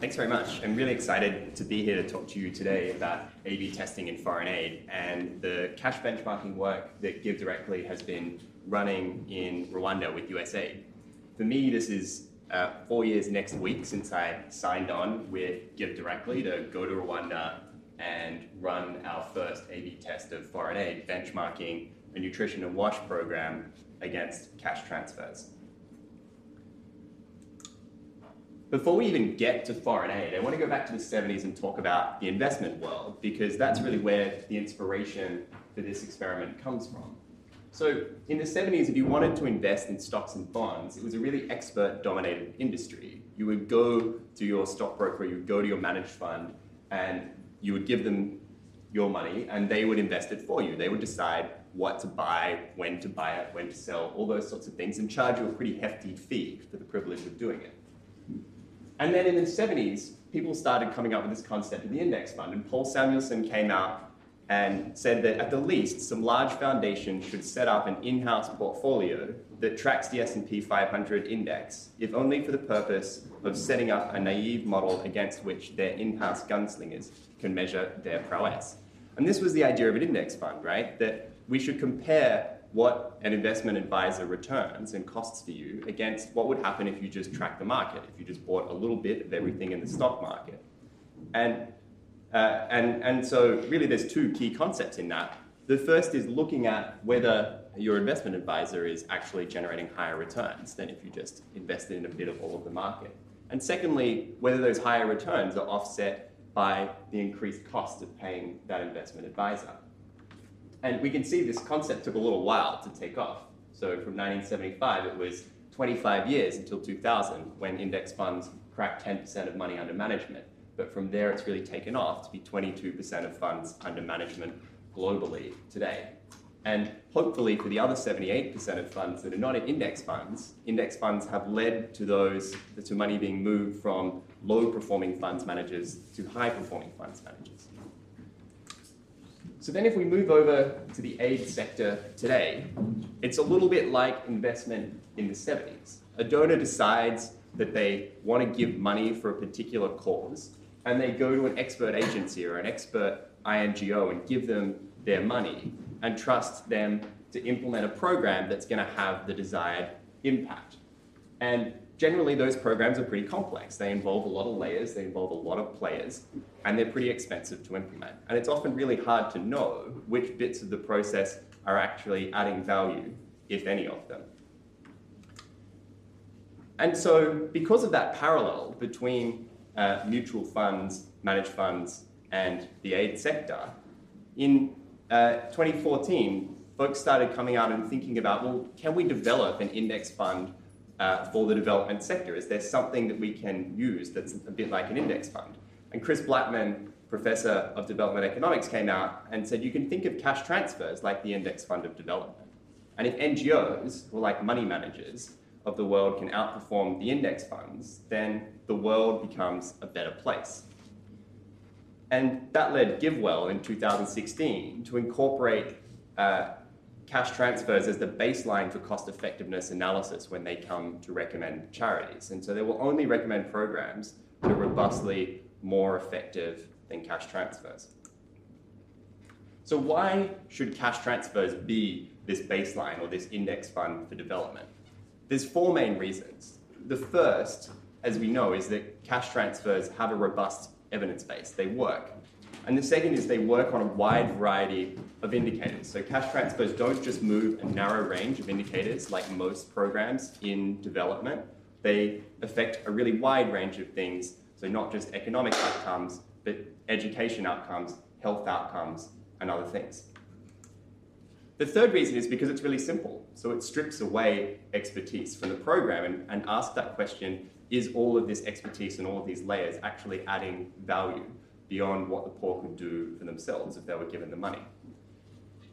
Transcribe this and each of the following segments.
Thanks very much. I'm really excited to be here to talk to you today about A-B testing in foreign aid and the cash benchmarking work that GiveDirectly has been running in Rwanda with USAID. For me, this is uh, four years next week since I signed on with GiveDirectly to go to Rwanda and run our first A-B test of foreign aid, benchmarking a nutrition and wash program against cash transfers. Before we even get to foreign aid, I want to go back to the 70s and talk about the investment world because that's really mm-hmm. where the inspiration for this experiment comes from. So in the 70s, if you wanted to invest in stocks and bonds, it was a really expert-dominated industry. You would go to your stockbroker, you would go to your managed fund, and you would give them your money, and they would invest it for you. They would decide what to buy, when to buy it, when to sell, all those sorts of things, and charge you a pretty hefty fee for the privilege of doing it. And then in the 70s, people started coming up with this concept of the index fund, and Paul Samuelson came out and said that at the least, some large foundation should set up an in-house portfolio that tracks the S&P 500 index, if only for the purpose of setting up a naive model against which their in-house gunslingers can measure their prowess. And this was the idea of an index fund, right? That we should compare what an investment advisor returns and costs for you against what would happen if you just track the market, if you just bought a little bit of everything in the stock market. And, uh, and, and so, really, there's two key concepts in that. The first is looking at whether your investment advisor is actually generating higher returns than if you just invested in a bit of all of the market. And secondly, whether those higher returns are offset by the increased cost of paying that investment advisor. And we can see this concept took a little while to take off. So from 1975, it was 25 years until 2000 when index funds cracked 10% of money under management. But from there, it's really taken off to be 22% of funds under management globally today. And hopefully, for the other 78% of funds that are not in index funds, index funds have led to those to money being moved from low performing funds managers to high performing funds managers. So then if we move over to the aid sector today, it's a little bit like investment in the 70s. A donor decides that they want to give money for a particular cause, and they go to an expert agency or an expert INGO and give them their money and trust them to implement a program that's going to have the desired impact. And generally those programs are pretty complex. They involve a lot of layers, they involve a lot of players, and they're pretty expensive to implement. And it's often really hard to know which bits of the process are actually adding value, if any of them. And so, because of that parallel between uh, mutual funds, managed funds, and the aid sector, in uh, 2014, folks started coming out and thinking about well, can we develop an index fund uh, for the development sector? Is there something that we can use that's a bit like an index fund? And Chris Blattman, professor of development economics, came out and said you can think of cash transfers like the index fund of development. And if NGOs, or like money managers of the world, can outperform the index funds, then the world becomes a better place. And that led GiveWell in 2016 to incorporate uh, cash transfers as the baseline for cost effectiveness analysis when they come to recommend charities. And so they will only recommend programs that are robustly more effective than cash transfers. So why should cash transfers be this baseline or this index fund for development? There's four main reasons. The first, as we know, is that cash transfers have a robust evidence base. They work. And the second is they work on a wide variety of indicators. So cash transfers don't just move a narrow range of indicators like most programs in development. They affect a really wide range of things. So not just economic outcomes, but education outcomes, health outcomes, and other things. The third reason is because it's really simple. So it strips away expertise from the program and, and asks that question, is all of this expertise and all of these layers actually adding value? beyond what the poor could do for themselves if they were given the money.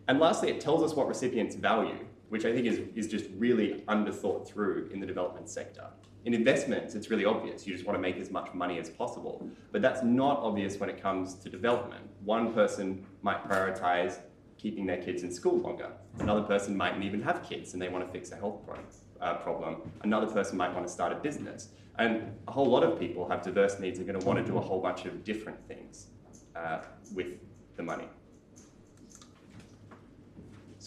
And lastly, it tells us what recipients value, which I think is, is just really underthought through in the development sector. In investments, it's really obvious. You just want to make as much money as possible. But that's not obvious when it comes to development. One person might prioritize keeping their kids in school longer. Another person mightn't even have kids and they want to fix a health problem. Uh. Another person might want to start a business. And a whole lot of people have diverse needs and are going to want to do a whole bunch of different things uh, with the money.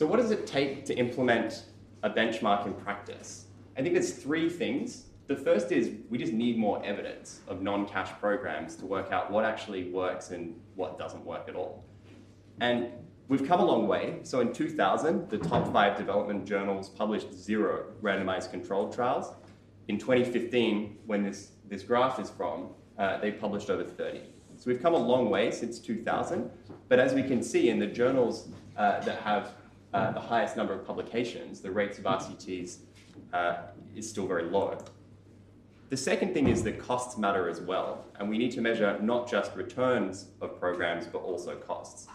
So what does it take to implement a benchmark in practice? I think there's three things. The first is we just need more evidence of non-cash programs to work out what actually works and what doesn't work at all. And we've come a long way. So in 2000, the top five development journals published zero randomized controlled trials. In 2015, when this, this graph is from, uh, they published over 30. So we've come a long way since 2000, but as we can see in the journals uh, that have uh, the highest number of publications, the rates of RCTs uh, is still very low. The second thing is that costs matter as well, and we need to measure not just returns of programs, but also costs.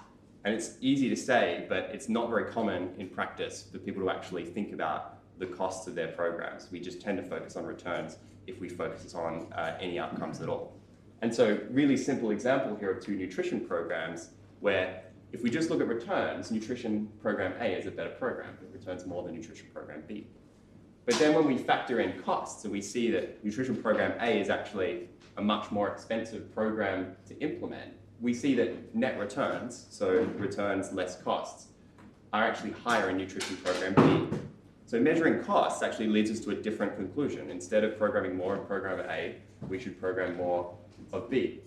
And it's easy to say, but it's not very common in practice for people to actually think about the costs of their programs. We just tend to focus on returns if we focus on uh, any outcomes at all. And so, really simple example here of two nutrition programs where if we just look at returns, nutrition program A is a better program. It returns more than nutrition program B. But then when we factor in costs and we see that nutrition program A is actually a much more expensive program to implement, we see that net returns, so returns less costs, are actually higher in nutrition program B. So measuring costs actually leads us to a different conclusion. Instead of programming more of program A, we should program more of B.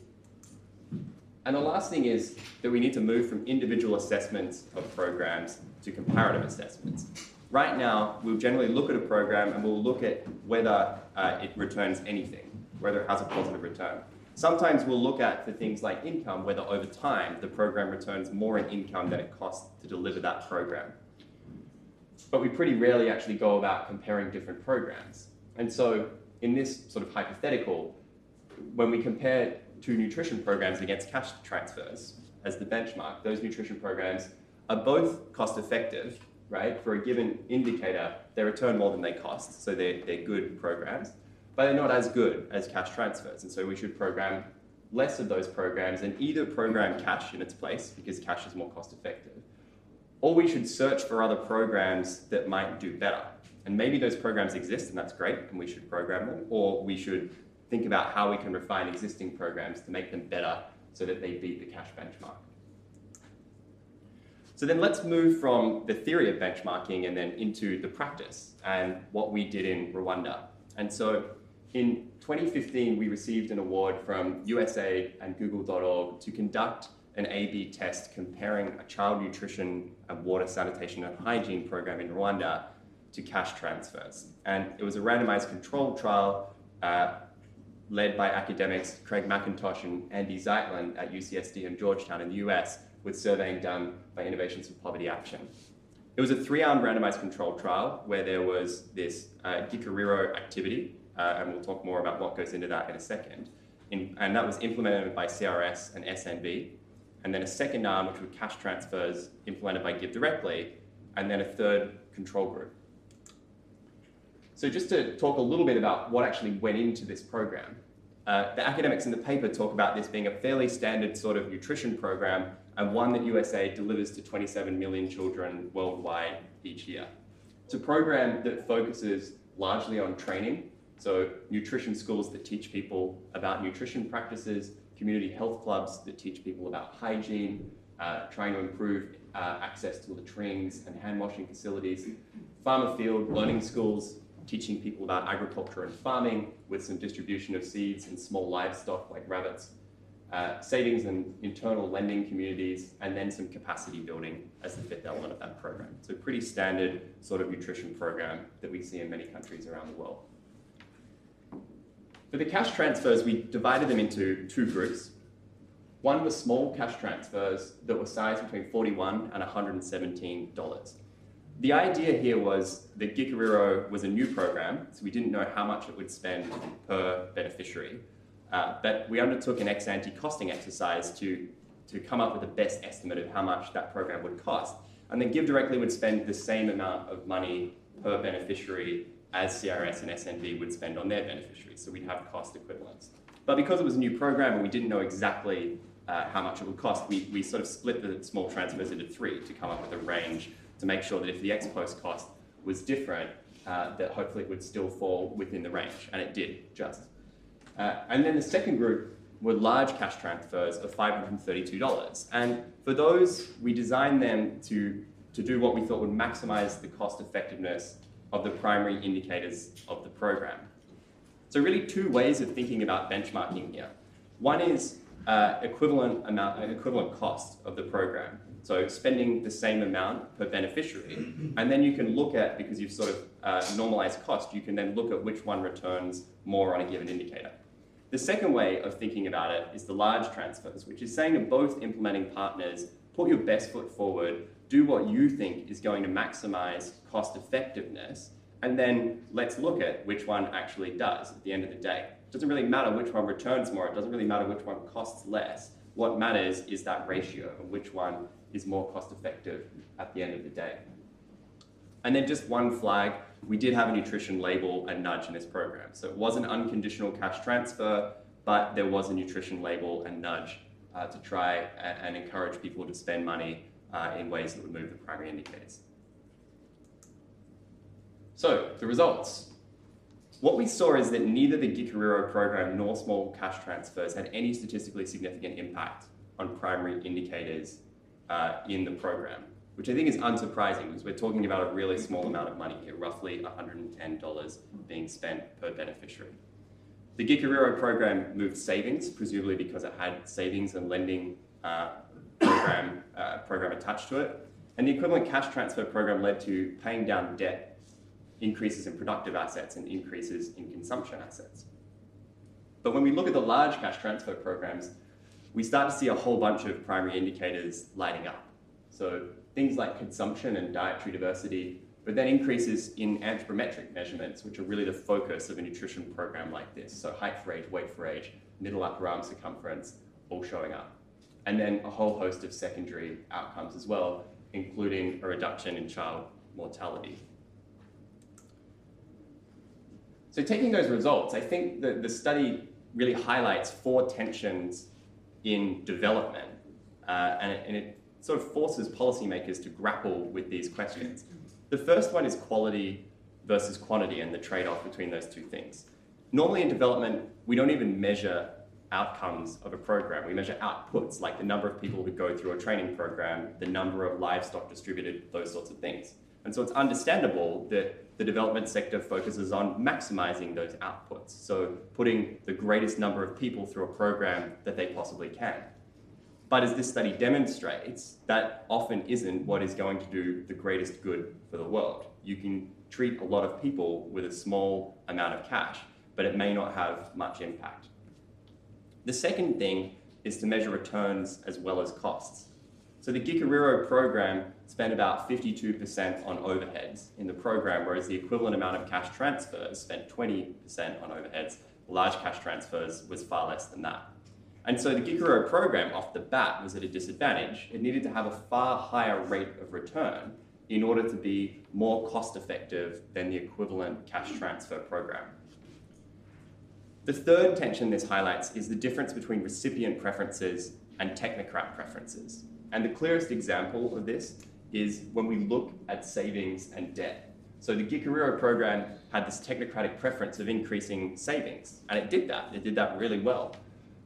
And the last thing is that we need to move from individual assessments of programs to comparative assessments. Right now, we'll generally look at a program and we'll look at whether uh, it returns anything, whether it has a positive return. Sometimes we'll look at for things like income, whether over time the program returns more in income than it costs to deliver that program. But we pretty rarely actually go about comparing different programs. And so in this sort of hypothetical, when we compare two nutrition programs against cash transfers as the benchmark, those nutrition programs are both cost effective, right? For a given indicator, they return more than they cost, so they're, they're good programs but they're not as good as cash transfers. And so we should program less of those programs and either program cash in its place because cash is more cost effective, or we should search for other programs that might do better. And maybe those programs exist and that's great and we should program them, or we should think about how we can refine existing programs to make them better so that they beat the cash benchmark. So then let's move from the theory of benchmarking and then into the practice and what we did in Rwanda. And so in 2015, we received an award from USAID and Google.org to conduct an A-B test comparing a child nutrition and water sanitation and hygiene program in Rwanda to cash transfers. And it was a randomized controlled trial uh, led by academics Craig McIntosh and Andy Zeitlin at UCSD and Georgetown in the US, with surveying done by Innovations for Poverty Action. It was a three-arm randomized controlled trial where there was this uh, Gikariro activity, uh, and we'll talk more about what goes into that in a second. In, and that was implemented by CRS and SNV, And then a second arm, which was cash transfers implemented by Give Directly, and then a third control group. So just to talk a little bit about what actually went into this program. Uh, the academics in the paper talk about this being a fairly standard sort of nutrition program and one that USA delivers to 27 million children worldwide each year. It's a program that focuses largely on training so nutrition schools that teach people about nutrition practices, community health clubs that teach people about hygiene, uh, trying to improve uh, access to latrines and hand washing facilities, farmer field learning schools teaching people about agriculture and farming with some distribution of seeds and small livestock like rabbits, uh, savings and internal lending communities, and then some capacity building as the fifth element of that program. So pretty standard sort of nutrition program that we see in many countries around the world. For the cash transfers, we divided them into two groups. One was small cash transfers that were sized between 41 and $117. The idea here was that Gikariro was a new program, so we didn't know how much it would spend per beneficiary. Uh, but we undertook an ex ante costing exercise to, to come up with the best estimate of how much that program would cost. And then Give Directly would spend the same amount of money per beneficiary as CRS and SNV would spend on their beneficiaries. So we'd have cost equivalents. But because it was a new program and we didn't know exactly uh, how much it would cost, we, we sort of split the small transfers into three to come up with a range to make sure that if the ex post cost was different, uh, that hopefully it would still fall within the range. And it did, just. Uh, and then the second group were large cash transfers of $532. And for those, we designed them to, to do what we thought would maximize the cost effectiveness of the primary indicators of the program. So really two ways of thinking about benchmarking here. One is uh, equivalent amount, equivalent cost of the program. So spending the same amount per beneficiary, and then you can look at because you've sort of uh, normalized cost, you can then look at which one returns more on a given indicator. The second way of thinking about it is the large transfers, which is saying to both implementing partners, put your best foot forward, do what you think is going to maximize cost effectiveness, and then let's look at which one actually does at the end of the day. It doesn't really matter which one returns more, it doesn't really matter which one costs less. What matters is that ratio and which one is more cost effective at the end of the day. And then just one flag, we did have a nutrition label and nudge in this program. So it was an unconditional cash transfer, but there was a nutrition label and nudge uh, to try and, and, encourage people to spend money uh, in ways that would move the primary indicators. So the results. What we saw is that neither the Gikariro program nor small cash transfers had any statistically significant impact on primary indicators uh, in the program, which I think is unsurprising because we're talking about a really small amount of money here, roughly $110 being spent per beneficiary. The Gikariro program moved savings, presumably because it had savings and lending uh, program, uh, program attached to it. And the equivalent cash transfer program led to paying down debt increases in productive assets and increases in consumption assets. But when we look at the large cash transfer programs, we start to see a whole bunch of primary indicators lighting up. So things like consumption and dietary diversity, but then increases in anthropometric measurements, which are really the focus of a nutrition program like this. So height for age, weight for age, middle upper arm circumference, all showing up. And then a whole host of secondary outcomes as well, including a reduction in child mortality. So taking those results, I think that the study really highlights four tensions in development, uh, and, it, and it sort of forces policymakers to grapple with these questions. The first one is quality versus quantity and the trade-off between those two things. Normally in development, we don't even measure outcomes of a program. We measure outputs, like the number of people who go through a training program, the number of livestock distributed, those sorts of things. And so it's understandable that the development sector focuses on maximizing those outputs, so putting the greatest number of people through a program that they possibly can. But as this study demonstrates, that often isn't what is going to do the greatest good for the world. You can treat a lot of people with a small amount of cash, but it may not have much impact. The second thing is to measure returns as well as costs. So the Gikariro program spent about 52% on overheads in the program, whereas the equivalent amount of cash transfers spent 20% on overheads. Large cash transfers was far less than that. And so the Gikariro program off the bat was at a disadvantage. It needed to have a far higher rate of return in order to be more cost effective than the equivalent cash transfer program. The third tension this highlights is the difference between recipient preferences and technocrat preferences. And the clearest example of this is when we look at savings and debt. So the Gikariro program had this technocratic preference of increasing savings, and it did that. It did that really well.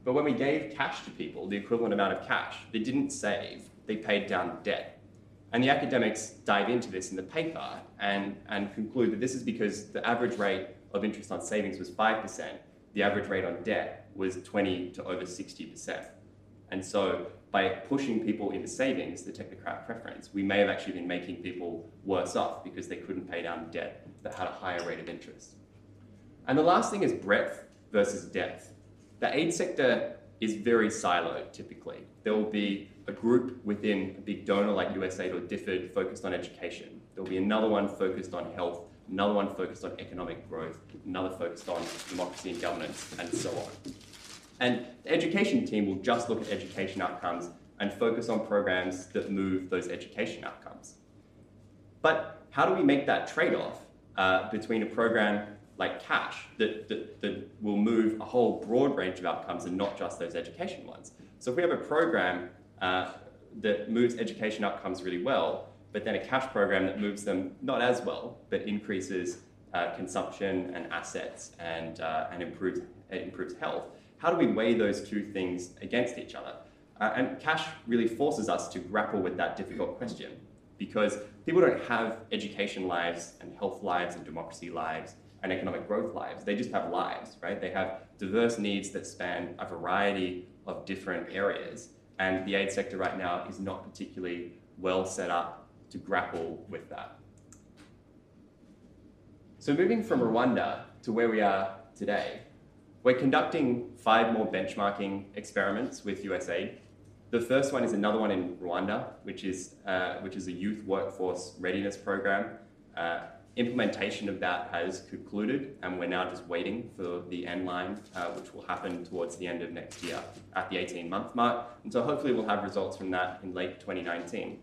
But when we gave cash to people, the equivalent amount of cash, they didn't save, they paid down debt. And the academics dive into this in the paper and, and conclude that this is because the average rate of interest on savings was 5%, the average rate on debt was 20 to over 60%. And so by pushing people into savings, the technocrat preference, we may have actually been making people worse off because they couldn't pay down debt that had a higher rate of interest. And the last thing is breadth versus depth. The aid sector is very siloed typically. There will be a group within a big donor like USAID or DFID focused on education. There will be another one focused on health, another one focused on economic growth, another focused on democracy and governance, and so on. And the education team will just look at education outcomes and focus on programs that move those education outcomes. But how do we make that trade-off uh, between a program like cash that, that, that will move a whole broad range of outcomes and not just those education ones? So if we have a program uh, that moves education outcomes really well, but then a cash program that moves them not as well, but increases uh, consumption and assets and, uh, and improves improves health. How do we weigh those two things against each other? Uh, and cash really forces us to grapple with that difficult question because people don't have education lives and health lives and democracy lives and economic growth lives. They just have lives, right? They have diverse needs that span a variety of different areas. And the aid sector right now is not particularly well set up to grapple with that. So moving from Rwanda to where we are today, we're conducting five more benchmarking experiments with USAID. The first one is another one in Rwanda, which is, uh, which is a youth workforce readiness program. Uh, implementation of that has concluded, and we're now just waiting for the end line, uh, which will happen towards the end of next year at the 18 month mark. And so hopefully we'll have results from that in late 2019.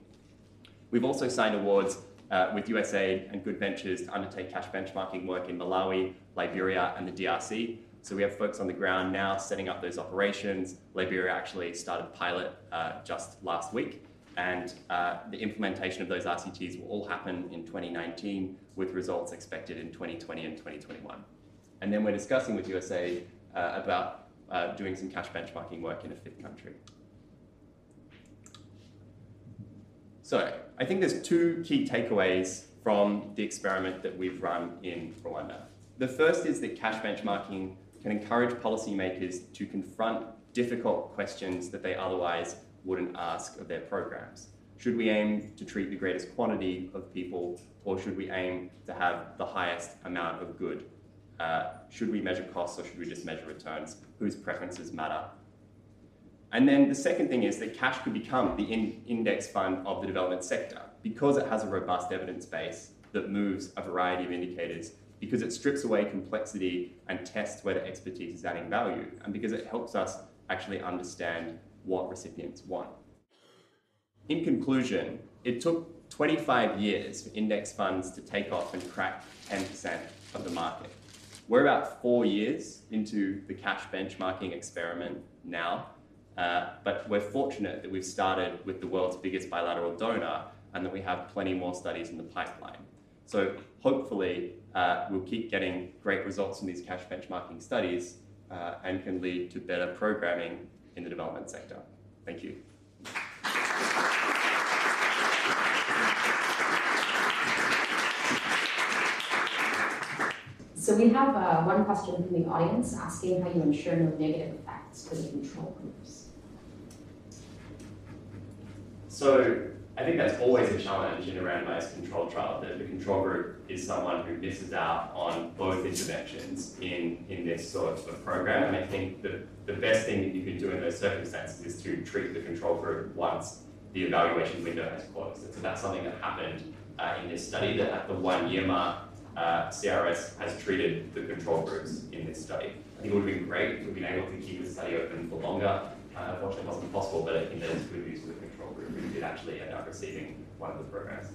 We've also signed awards uh, with USAID and Good Ventures to undertake cash benchmarking work in Malawi, Liberia, and the DRC. So we have folks on the ground now setting up those operations. Liberia actually started pilot uh, just last week, and uh, the implementation of those RCTs will all happen in 2019 with results expected in 2020 and 2021. And then we're discussing with USA uh, about uh, doing some cash benchmarking work in a fifth country. So I think there's two key takeaways from the experiment that we've run in Rwanda. The first is that cash benchmarking can encourage policymakers to confront difficult questions that they otherwise wouldn't ask of their programs. Should we aim to treat the greatest quantity of people, or should we aim to have the highest amount of good? Uh, should we measure costs, or should we just measure returns? Whose preferences matter? And then the second thing is that cash could become the in index fund of the development sector because it has a robust evidence base that moves a variety of indicators because it strips away complexity and tests whether expertise is adding value, and because it helps us actually understand what recipients want. In conclusion, it took 25 years for index funds to take off and crack 10% of the market. We're about four years into the cash benchmarking experiment now, uh, but we're fortunate that we've started with the world's biggest bilateral donor and that we have plenty more studies in the pipeline. So hopefully uh, we'll keep getting great results from these cash benchmarking studies uh, and can lead to better programming in the development sector. Thank you. So we have uh, one question from the audience asking how you ensure no negative effects for the control groups. So I think that's always a challenge in a randomized control trial, that the control group is someone who misses out on both interventions in, in this sort of program. And I think the, the best thing that you can do in those circumstances is to treat the control group once the evaluation window has closed. So that's something that happened uh, in this study, that at the one year mark, uh, CRS has treated the control groups in this study. I think it would have been great if we'd been able to keep the study open for longer. Uh, unfortunately, it wasn't possible, but I think there's good news with the control group who did actually end up receiving one of the programs.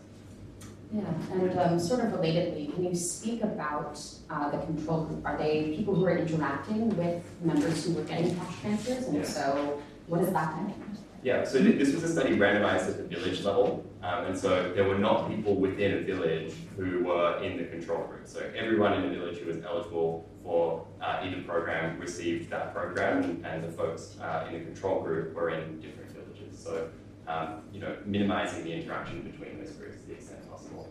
Yeah, and um, sort of relatedly, can you speak about uh, the control group? Are they people who are interacting with members who were getting cash transfers? And yeah. so, what is that like? Yeah, so th this was a study randomized at the village level, um, and so there were not people within a village who were in the control group. So everyone in the village who was eligible for uh, either program received that program, and, the folks uh, in the control group were in different villages. So, um, you know, minimizing the interaction between those groups to the extent possible.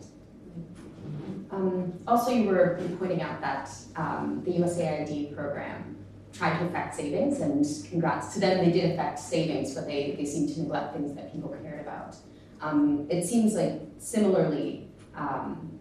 Um, also, you were pointing out that um, the USAID program tried to affect savings, and congrats to them, they did affect savings, but they, they seem to neglect things that people cared about. Um, it seems like similarly, um,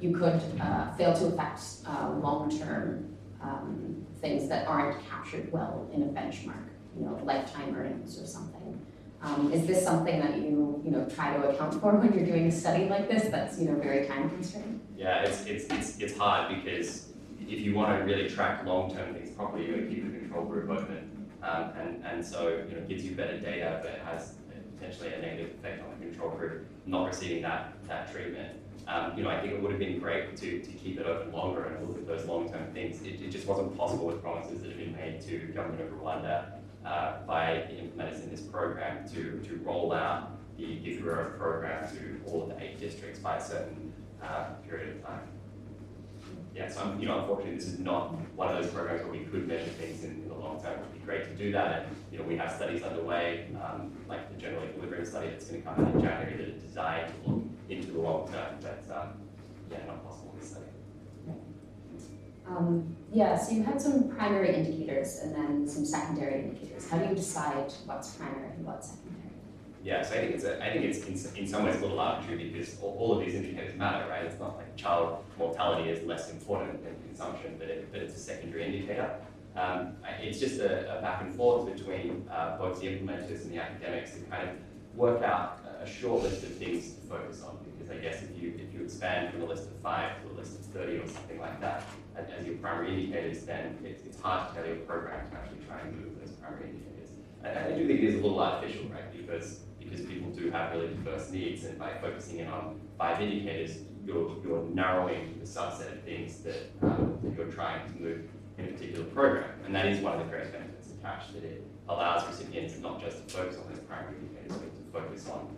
you could uh, fail to affect uh, long-term um, things that aren't captured well in a benchmark, you know, lifetime earnings or something. Um, is this something that you, you know, try to account for when you're doing a study like this that's, you know, very time constrained? Yeah, it's, it's, it's, it's hard because if you want to really track long-term things properly, you got to keep the control group open. Um, and, and so, you know, it gives you better data, but has potentially a negative effect on the control group not receiving that, that treatment. Um, you know, I think it would have been great to, to keep it open longer and look at those long-term things. It, it, just wasn't possible with promises that have been made to government of Rwanda uh, by the implementers in this program to, to roll out the Gifura program to all of the eight districts by a certain uh, period of time. yeah, so you know, unfortunately, this is not one of those programs where we could measure things in, in the long term. It would be great to do that, and, you know, we have studies underway, um, like the general equilibrium study that's gonna come out in January that are designed to look into the long term, but, um, yeah, not possible in this study. Um, yeah, so you had some primary indicators and then some secondary indicators. How do you decide what's primary and what's secondary? Yeah, so I think it's a, I think it's in, in some ways a little arbitrary because all, all of these indicators matter, right? It's not like child mortality is less important than consumption, but, it, but it's a secondary indicator. Um, it's just a, a back and forth between uh, both the implementers and the academics to kind of work out a- short list of things to focus on. Because I guess if you if you expand from a list of five to a list of thirty or something like that as, your primary indicators, then it's, it's hard to tell your program to actually try and move those primary indicators. And I do think it is a little artificial, right? Because because people do have really diverse needs, and by focusing in on five indicators, you're, you're narrowing the subset of things that, um, that you're trying to move in a particular program. And that is one of the great benefits attached, that it allows recipients not just to focus on those primary indicators, but to focus on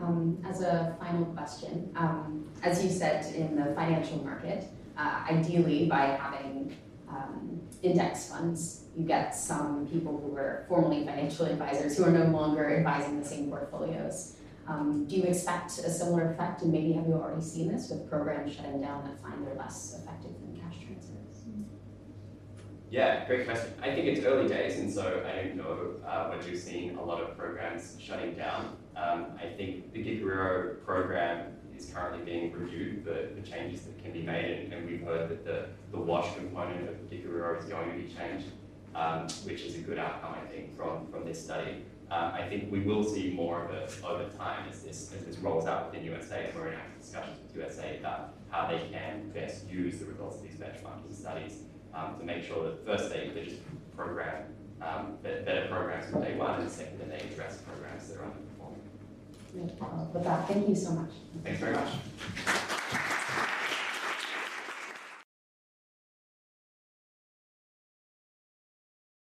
Um, as a final question, um, as you said in the financial market, uh, ideally by having um, index funds, you get some people who were formerly financial advisors who are no longer advising the same portfolios. Um, do you expect a similar effect, and maybe have you already seen this with programs shutting down that find they're less effective? Yeah, great question. I think it's early days, and so I don't know uh, whether you've seen a lot of programs shutting down. Um, I think the Gikariro program is currently being reviewed for, for changes that can be made, and, and we've heard that the, the wash component of Gikariro is going to be changed, um, which is a good outcome, I think, from, from this study. Um, I think we will see more of it over time as this, as this rolls out within USA, and we're in active discussions with USA about how they can best use the results of these benchmarking studies um, to make sure that first they, they just program um, better programs from day one, and second that they address programs that are underperforming. Great. Well, With that, thank you so much. Thanks very much.